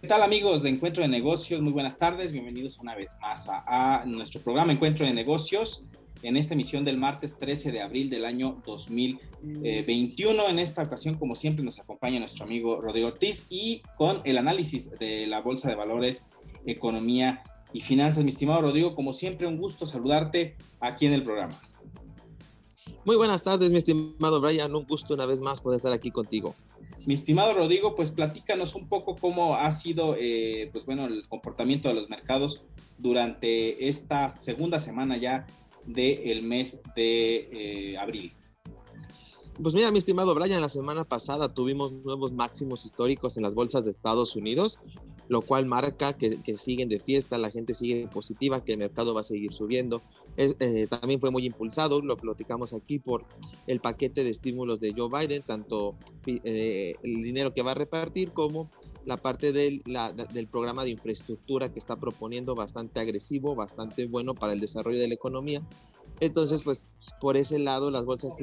¿Qué tal amigos de Encuentro de Negocios? Muy buenas tardes, bienvenidos una vez más a, nuestro programa Encuentro de Negocios en esta emisión del martes 13 de abril del año 2021. En esta ocasión, como siempre, nos acompaña nuestro amigo Rodrigo Ortiz y con el análisis de la Bolsa de Valores, Economía y Finanzas. Mi estimado Rodrigo, como siempre, un gusto saludarte aquí en el programa. Muy buenas tardes, mi estimado Brian. Un gusto una vez más poder estar aquí contigo. Mi estimado Rodrigo, pues platícanos un poco cómo ha sido, eh, pues bueno, el comportamiento de los mercados durante esta segunda semana ya del mes de eh, abril. Pues mira, mi estimado Brian, la semana pasada tuvimos nuevos máximos históricos en las bolsas de Estados Unidos lo cual marca que, siguen de fiesta, la gente sigue positiva, que el mercado va a seguir subiendo. Eh, también fue muy impulsado, lo platicamos aquí por el paquete de estímulos de Joe Biden, tanto eh, el dinero que va a repartir como la parte del, programa de infraestructura que está proponiendo bastante agresivo, bastante bueno para el desarrollo de la economía. Entonces, pues por ese lado las bolsas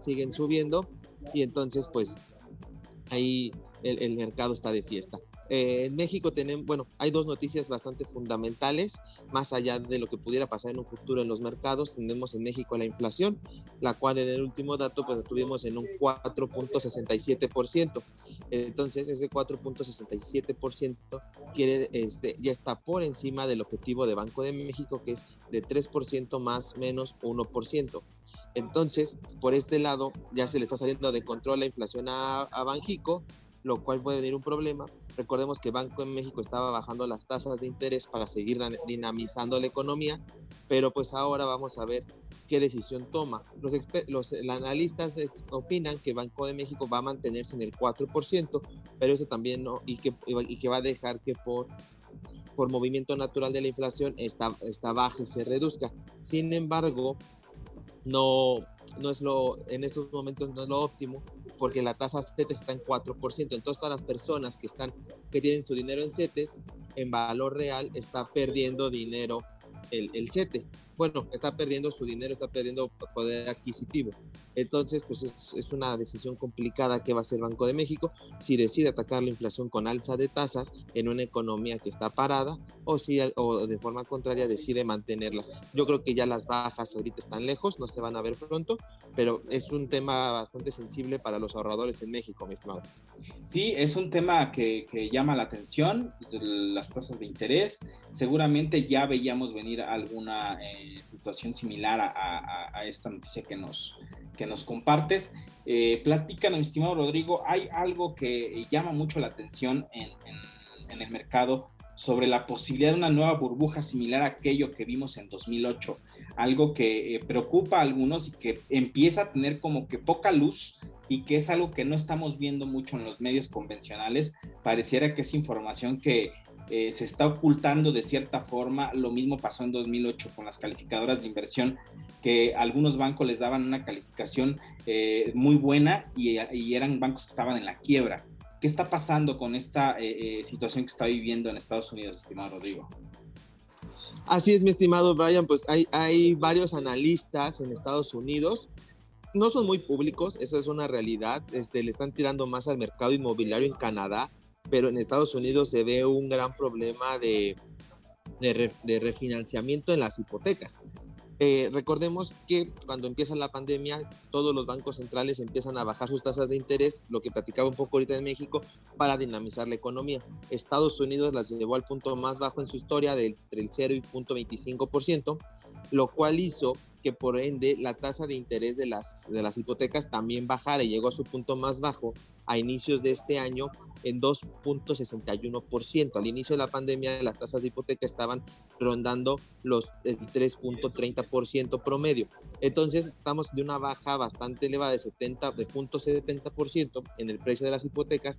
siguen subiendo y entonces, pues ahí el mercado está de fiesta. Eh, en México tenemos, bueno, hay dos noticias bastante fundamentales, más allá de lo que pudiera pasar en un futuro en los mercados. Tenemos en México la inflación, la cual en el último dato pues tuvimos en un 4.67%. Entonces ese 4.67% quiere, este, ya está por encima del objetivo de Banco de México, que es de 3% más menos 1%. Entonces, por este lado, ya se le está saliendo de control la inflación a, a Banjico lo cual puede venir un problema. Recordemos que Banco en México estaba bajando las tasas de interés para seguir dinamizando la economía, pero pues ahora vamos a ver qué decisión toma. Los, los, analistas opinan que Banco de México va a mantenerse en el 4%, pero eso también no, y que, y que va a dejar que por por movimiento natural de la inflación esta, esta baja se reduzca. Sin embargo, no, no es lo, en estos momentos no es lo óptimo porque la tasa CETES está en 4%. Entonces todas las personas que, están, que tienen su dinero en CETES, en valor real, está perdiendo dinero el, el CETE bueno, está perdiendo su dinero, está perdiendo poder adquisitivo. Entonces, pues es, una decisión complicada que va a hacer Banco de México si decide atacar la inflación con alza de tasas en una economía que está parada o si o de forma contraria decide mantenerlas. Yo creo que ya las bajas ahorita están lejos, no se van a ver pronto, pero es un tema bastante sensible para los ahorradores en México, mi estimado. Sí, es un tema que, que llama la atención, las tasas de interés. Seguramente ya veíamos venir alguna... Eh, situación similar a, esta noticia que nos, que nos compartes. Eh, platícanos, mi estimado Rodrigo, hay algo que llama mucho la atención en, el mercado sobre la posibilidad de una nueva burbuja similar a aquello que vimos en 2008, algo que eh, preocupa a algunos y que empieza a tener como que poca luz y que es algo que no estamos viendo mucho en los medios convencionales. Pareciera que es información que eh, se está ocultando de cierta forma. Lo mismo pasó en 2008 con las calificadoras de inversión, que algunos bancos les daban una calificación eh, muy buena y, eran bancos que estaban en la quiebra. ¿Qué está pasando con esta eh, situación que está viviendo en Estados Unidos, estimado Rodrigo? Así es, mi estimado Brian, pues hay, hay varios analistas en Estados Unidos no son muy públicos, eso es una realidad. Este, le están tirando más al mercado inmobiliario en Canadá pero en Estados Unidos se ve un gran problema de, de, refinanciamiento en las hipotecas. Eh, recordemos que cuando empieza la pandemia, todos los bancos centrales empiezan a bajar sus tasas de interés, lo que platicaba un poco ahorita en México, para dinamizar la economía. Estados Unidos las llevó al punto más bajo en su historia, del, del 0 y 0.25%, lo cual hizo que por ende la tasa de interés de las, de las hipotecas también bajara y llegó a su punto más bajo a inicios de este año en 2.61%. Al inicio de la pandemia las tasas de hipoteca estaban rondando los el 3.30% promedio. Entonces estamos de una baja bastante elevada de 70 de 0.70% en el precio de las hipotecas,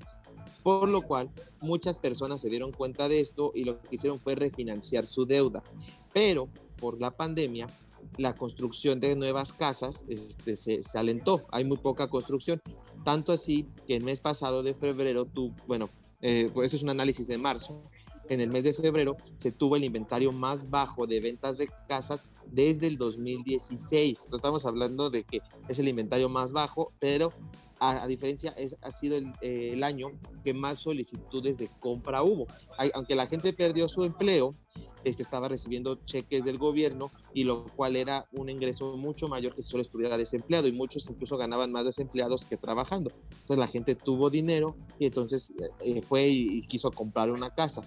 por lo cual muchas personas se dieron cuenta de esto y lo que hicieron fue refinanciar su deuda. Pero por la pandemia la construcción de nuevas casas este, se, alentó, hay muy poca construcción, tanto así que el mes pasado de febrero, tú, bueno, eh, pues esto es un análisis de marzo, en el mes de febrero se tuvo el inventario más bajo de ventas de casas desde el 2016. Entonces estamos hablando de que es el inventario más bajo, pero a, diferencia, es, ha sido el, año que más solicitudes de compra hubo. aunque la gente perdió su empleo, este, estaba recibiendo cheques del gobierno y lo cual era un ingreso mucho mayor que si solo estuviera desempleado y muchos incluso ganaban más desempleados que trabajando. Entonces la gente tuvo dinero y entonces eh, fue y quiso comprar una casa.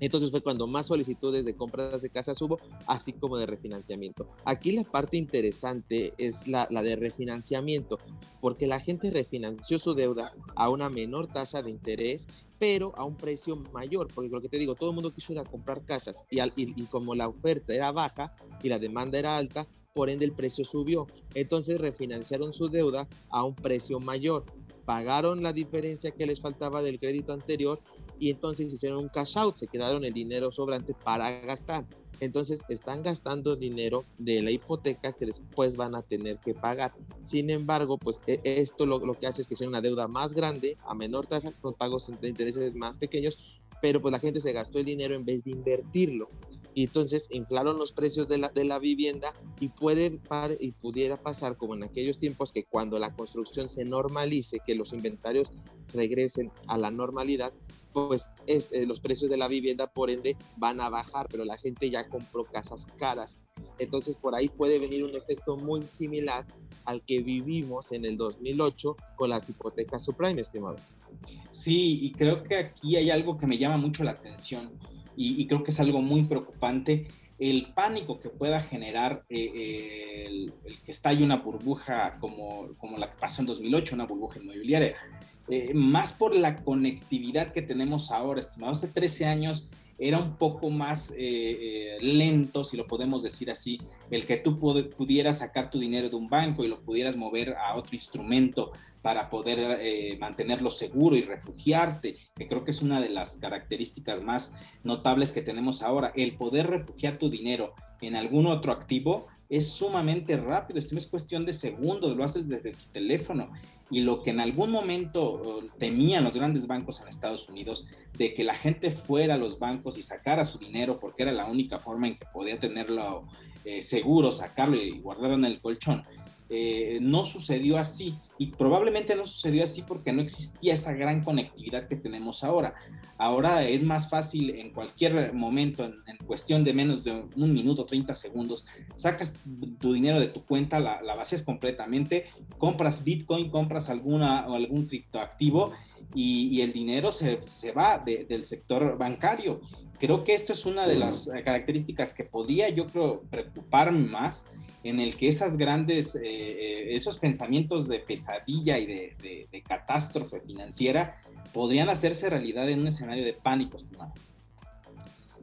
Entonces fue cuando más solicitudes de compras de casas hubo, así como de refinanciamiento. Aquí la parte interesante es la, de refinanciamiento, porque la gente refinanció su deuda a una menor tasa de interés, pero a un precio mayor, porque lo que te digo, todo el mundo quiso ir a comprar casas y, y como la oferta era baja y la demanda era alta, por ende el precio subió. Entonces refinanciaron su deuda a un precio mayor, pagaron la diferencia que les faltaba del crédito anterior y entonces hicieron un cash out, se quedaron el dinero sobrante para gastar. Entonces están gastando dinero de la hipoteca que después van a tener que pagar. Sin embargo, pues e, esto lo, lo que hace es que sea una deuda más grande, a menor tasa, con pagos de intereses más pequeños, pero pues la gente se gastó el dinero en vez de invertirlo y entonces inflaron los precios de la, de la vivienda y puede y pudiera pasar como en aquellos tiempos que cuando la construcción se normalice, que los inventarios regresen a la normalidad, pues es, eh, los precios de la vivienda por ende van a bajar, pero la gente ya compró casas caras. Entonces por ahí puede venir un efecto muy similar al que vivimos en el 2008 con las hipotecas subprime, estimado. Sí, y creo que aquí hay algo que me llama mucho la atención y, creo que es algo muy preocupante el pánico que pueda generar eh, el, que estalle una burbuja como, como la que pasó en 2008, una burbuja inmobiliaria. Eh, más por la conectividad que tenemos ahora, estimados, hace 13 años era un poco más eh, lento, si lo podemos decir así, el que tú pudieras sacar tu dinero de un banco y lo pudieras mover a otro instrumento para poder eh, mantenerlo seguro y refugiarte, que creo que es una de las características más notables que tenemos ahora, el poder refugiar tu dinero en algún otro activo es sumamente rápido, esto es cuestión de segundos, lo haces desde tu teléfono. Y lo que en algún momento temían los grandes bancos en Estados Unidos, de que la gente fuera a los bancos y sacara su dinero porque era la única forma en que podía tenerlo eh, seguro, sacarlo y guardarlo en el colchón, eh, no sucedió así y probablemente no sucedió así porque no existía esa gran conectividad que tenemos ahora. Ahora es más fácil en cualquier momento, en, cuestión de menos de un minuto, 30 segundos, sacas tu dinero de tu cuenta, la, la vacías completamente, compras Bitcoin, compras alguna o algún criptoactivo y, el dinero se, se va del sector bancario. Creo que esto es una de las características que podría, yo creo, preocuparme más en el que esas grandes, eh, eh, esos pensamientos de pesadilla y de, de, catástrofe financiera podrían hacerse realidad en un escenario de pánico, estimado.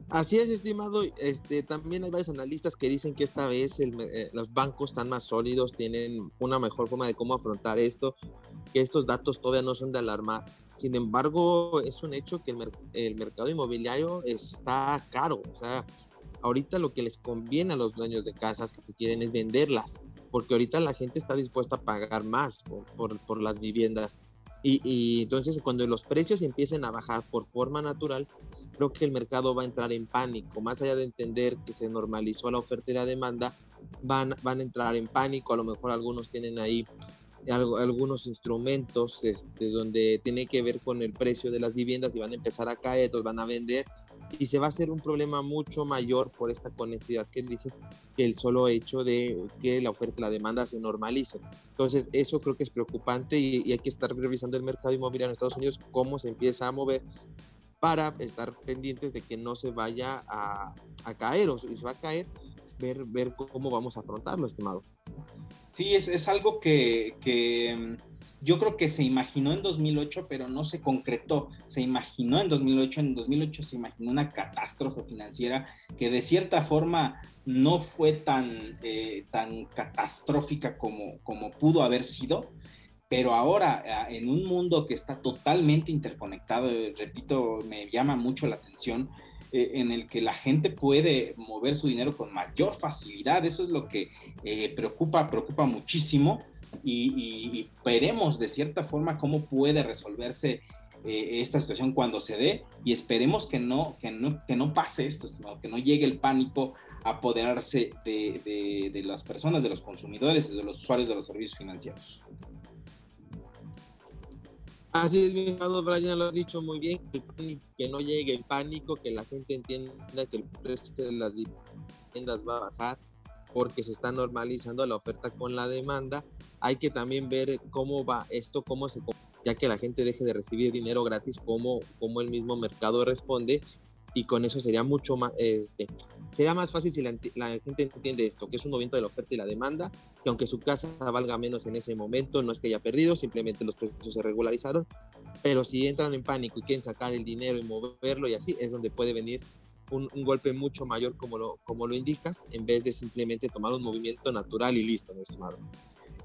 Así es, estimado. Este, también hay varios analistas que dicen que esta vez eh, los bancos están más sólidos, tienen una mejor forma de cómo afrontar esto, que estos datos todavía no son de alarmar. Sin embargo, es un hecho que el, el mercado inmobiliario está caro. O sea, ahorita lo que les conviene a los dueños de casas que quieren es venderlas, porque ahorita la gente está dispuesta a pagar más por, por, las viviendas. Y, entonces cuando los precios empiecen a bajar por forma natural, creo que el mercado va a entrar en pánico, más allá de entender que se normalizó la oferta y la demanda, van, van a entrar en pánico, a lo mejor algunos tienen ahí algunos instrumentos este, donde tiene que ver con el precio de las viviendas y van a empezar a caer, otros van a vender y se va a hacer un problema mucho mayor por esta conectividad que dices que el solo hecho de que la oferta y la demanda se normalicen. Entonces, eso creo que es preocupante y, hay que estar revisando el mercado inmobiliario en Estados Unidos, cómo se empieza a mover para estar pendientes de que no se vaya a, a caer o si se va a caer, ver, ver cómo vamos a afrontarlo, estimado. Sí, es, es algo que, que yo creo que se imaginó en 2008, pero no se concretó. Se imaginó en 2008, en 2008 se imaginó una catástrofe financiera que de cierta forma no fue tan, eh, tan catastrófica como, como pudo haber sido, pero ahora ah, en un mundo que está totalmente interconectado, eh, repito, me llama mucho la atención, eh, en el que la gente puede mover su dinero con mayor facilidad, eso es lo que preocupa, preocupa muchísimo y, veremos de cierta forma cómo puede resolverse eh, esta situación cuando se dé y esperemos que no, que no, que no pase esto, que no llegue el pánico a apoderarse de, de, las personas, de los consumidores, de los usuarios de los servicios financieros. Así es, mi estimado Brian, lo has dicho muy bien, que no llegue el pánico, que la gente entienda que el precio de las viviendas va a bajar porque se está normalizando la oferta con la demanda. Hay que también ver cómo va esto, cómo se ya que la gente deje de recibir dinero gratis, cómo, cómo el mismo mercado responde y con eso sería mucho más, este, sería más fácil si la, gente entiende esto, que es un movimiento de la oferta y la demanda, que aunque su casa valga menos en ese momento, no es que haya perdido, simplemente los precios se regularizaron, pero si entran en pánico y quieren sacar el dinero y moverlo y así, es donde puede venir un, golpe mucho mayor como lo, como lo indicas, en vez de simplemente tomar un movimiento natural y listo, mi estimado.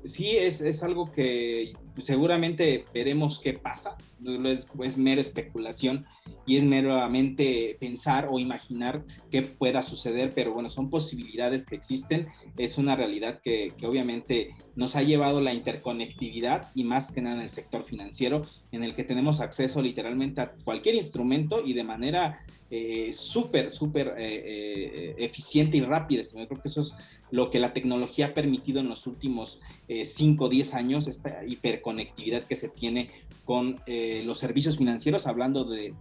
Sí es, es, algo que seguramente veremos qué pasa, es, es mera especulación y es meramente pensar o imaginar qué pueda suceder, pero bueno, son posibilidades que existen, es una realidad que, que obviamente nos ha llevado la interconectividad y más que nada en el sector financiero, en el que tenemos acceso literalmente a cualquier instrumento y de manera eh, súper, súper eh, eh, eficiente y rápida. Yo creo que eso es lo que la tecnología ha permitido en los últimos 5 o 10 años, esta hiperconectividad que se tiene con los servicios financieros, hablando de,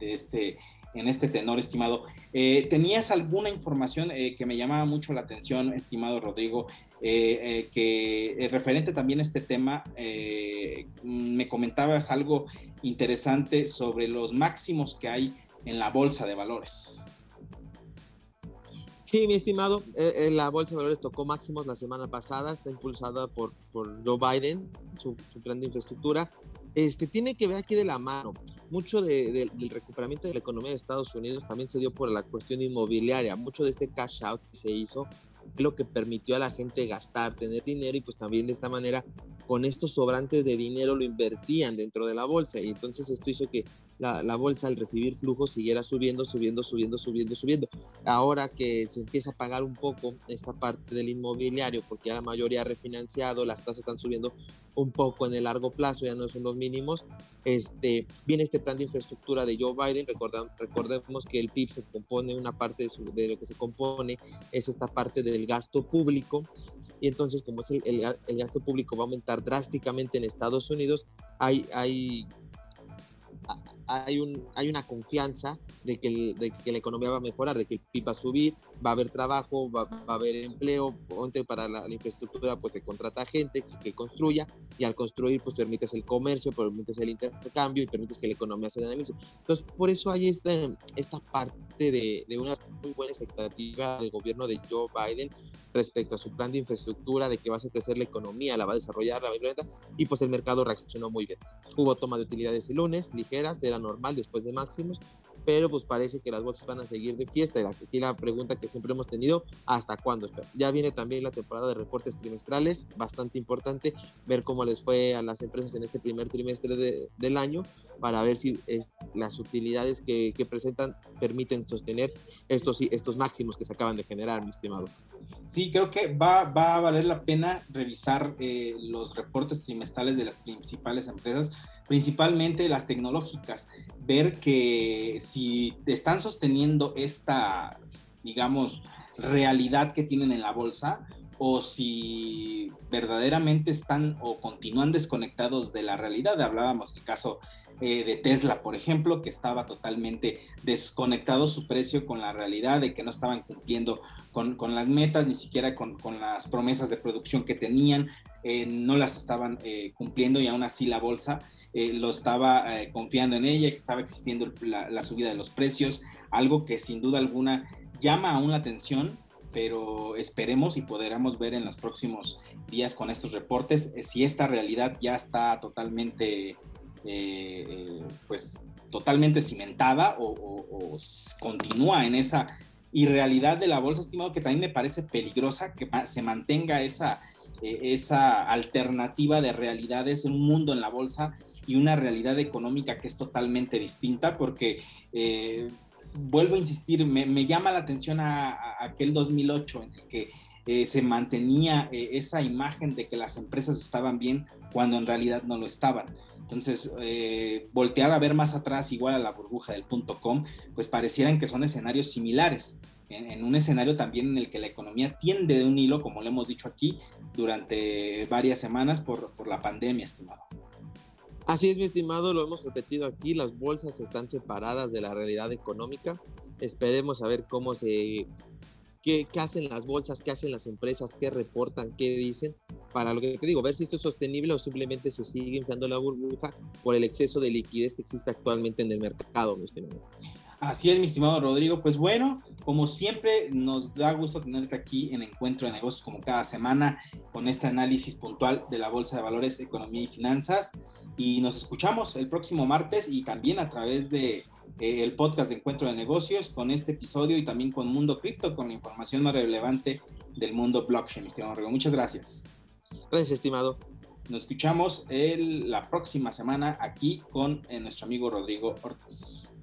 este en este tenor, estimado. ¿Tenías alguna información que me llamaba mucho la atención, estimado Rodrigo, que referente también a este tema, me comentabas algo interesante sobre los máximos que hay en la bolsa de valores. Sí, mi estimado, eh, eh, la bolsa de valores tocó máximos la semana pasada, está impulsada por, por Joe Biden, su, plan de infraestructura. Este, tiene que ver aquí de la mano. Mucho del recuperamiento de la economía de Estados Unidos también se dio por la cuestión inmobiliaria. Mucho de este cash out que se hizo lo que permitió a la gente gastar, tener dinero y pues también de esta manera con estos sobrantes de dinero lo invertían dentro de la bolsa y entonces esto hizo que la, la, bolsa al recibir flujos siguiera subiendo, subiendo, subiendo, subiendo, subiendo. Ahora que se empieza a pagar un poco esta parte del inmobiliario porque ya la mayoría ha refinanciado, las tasas están subiendo un poco en el largo plazo, ya no son los mínimos, este, viene este plan de infraestructura de Joe Biden, recordemos que el PIB se compone, una parte de, de, lo que se compone es esta parte del gasto público y entonces como es el, el, gasto público va a aumentar drásticamente en Estados Unidos, hay, hay, hay, un, hay una confianza de que, de que la economía va a mejorar, de que el PIB va a subir, va a haber trabajo, va, va a haber empleo, ponte para la, infraestructura, pues se contrata gente que, construya y al construir pues permites el comercio, permites el intercambio y permites que la economía se dinamice. Entonces, por eso hay esta, esta parte de, de una muy buena expectativa del gobierno de Joe Biden respecto a su plan de infraestructura, de que va a hacer crecer la economía, la va a desarrollar, la va a implementar, y pues el mercado reaccionó muy bien. Hubo toma de utilidades el lunes, ligeras, era normal después de máximos, pero pues parece que las bolsas van a seguir de fiesta. Y aquí la pregunta que siempre hemos tenido, ¿hasta cuándo? Ya viene también la temporada de reportes trimestrales, bastante importante, ver cómo les fue a las empresas en este primer trimestre de, del año, para ver si es, las utilidades que, que, presentan permiten sostener estos, estos máximos que se acaban de generar, mi estimado. Sí, creo que va, va a valer la pena revisar eh, los reportes trimestrales de las principales empresas principalmente las tecnológicas, ver que si están sosteniendo esta, digamos, realidad que tienen en la bolsa o si verdaderamente están o continúan desconectados de la realidad. Hablábamos del caso eh, de Tesla, por ejemplo, que estaba totalmente desconectado su precio con la realidad, de que no estaban cumpliendo con, con las metas, ni siquiera con, con, las promesas de producción que tenían, eh, no las estaban eh, cumpliendo y aún así la bolsa lo estaba confiando en ella, que estaba existiendo la, subida de los precios, algo que sin duda alguna llama aún la atención, pero esperemos y podremos ver en los próximos días con estos reportes si esta realidad ya está totalmente, pues, totalmente cimentada o, continúa en esa irrealidad de la bolsa, estimado, que también me parece peligrosa que se mantenga esa, esa alternativa de realidades, un mundo en la bolsa y una realidad económica que es totalmente distinta, porque eh, vuelvo a insistir, me, llama la atención aquel 2008 en el que eh, se mantenía eh, esa imagen de que las empresas estaban bien cuando en realidad no lo estaban. Entonces, voltear a ver más atrás, igual a la burbuja del punto com, pues parecieran que son escenarios similares. En, un escenario también en el que la economía tiende de un hilo, como le hemos dicho aquí, durante varias semanas por, por la pandemia, estimado. Así es, mi estimado, lo hemos repetido aquí, las bolsas están separadas de la realidad económica. Esperemos a ver cómo se, qué, qué, hacen las bolsas, qué hacen las empresas, qué reportan, qué dicen, para lo que te digo, ver si esto es sostenible o simplemente se sigue inflando la burbuja por el exceso de liquidez que existe actualmente en el mercado, mi estimado. Así es, mi estimado Rodrigo. Pues bueno, como siempre, nos da gusto tenerte aquí en Encuentro de Negocios como cada semana con este análisis puntual de la Bolsa de Valores, Economía y Finanzas y nos escuchamos el próximo martes y también a través de eh, el podcast de Encuentro de Negocios con este episodio y también con Mundo Cripto con la información más relevante del mundo blockchain, estimado Rodrigo. Muchas gracias. Gracias, estimado. Nos escuchamos el, la próxima semana aquí con eh, nuestro amigo Rodrigo Ortiz.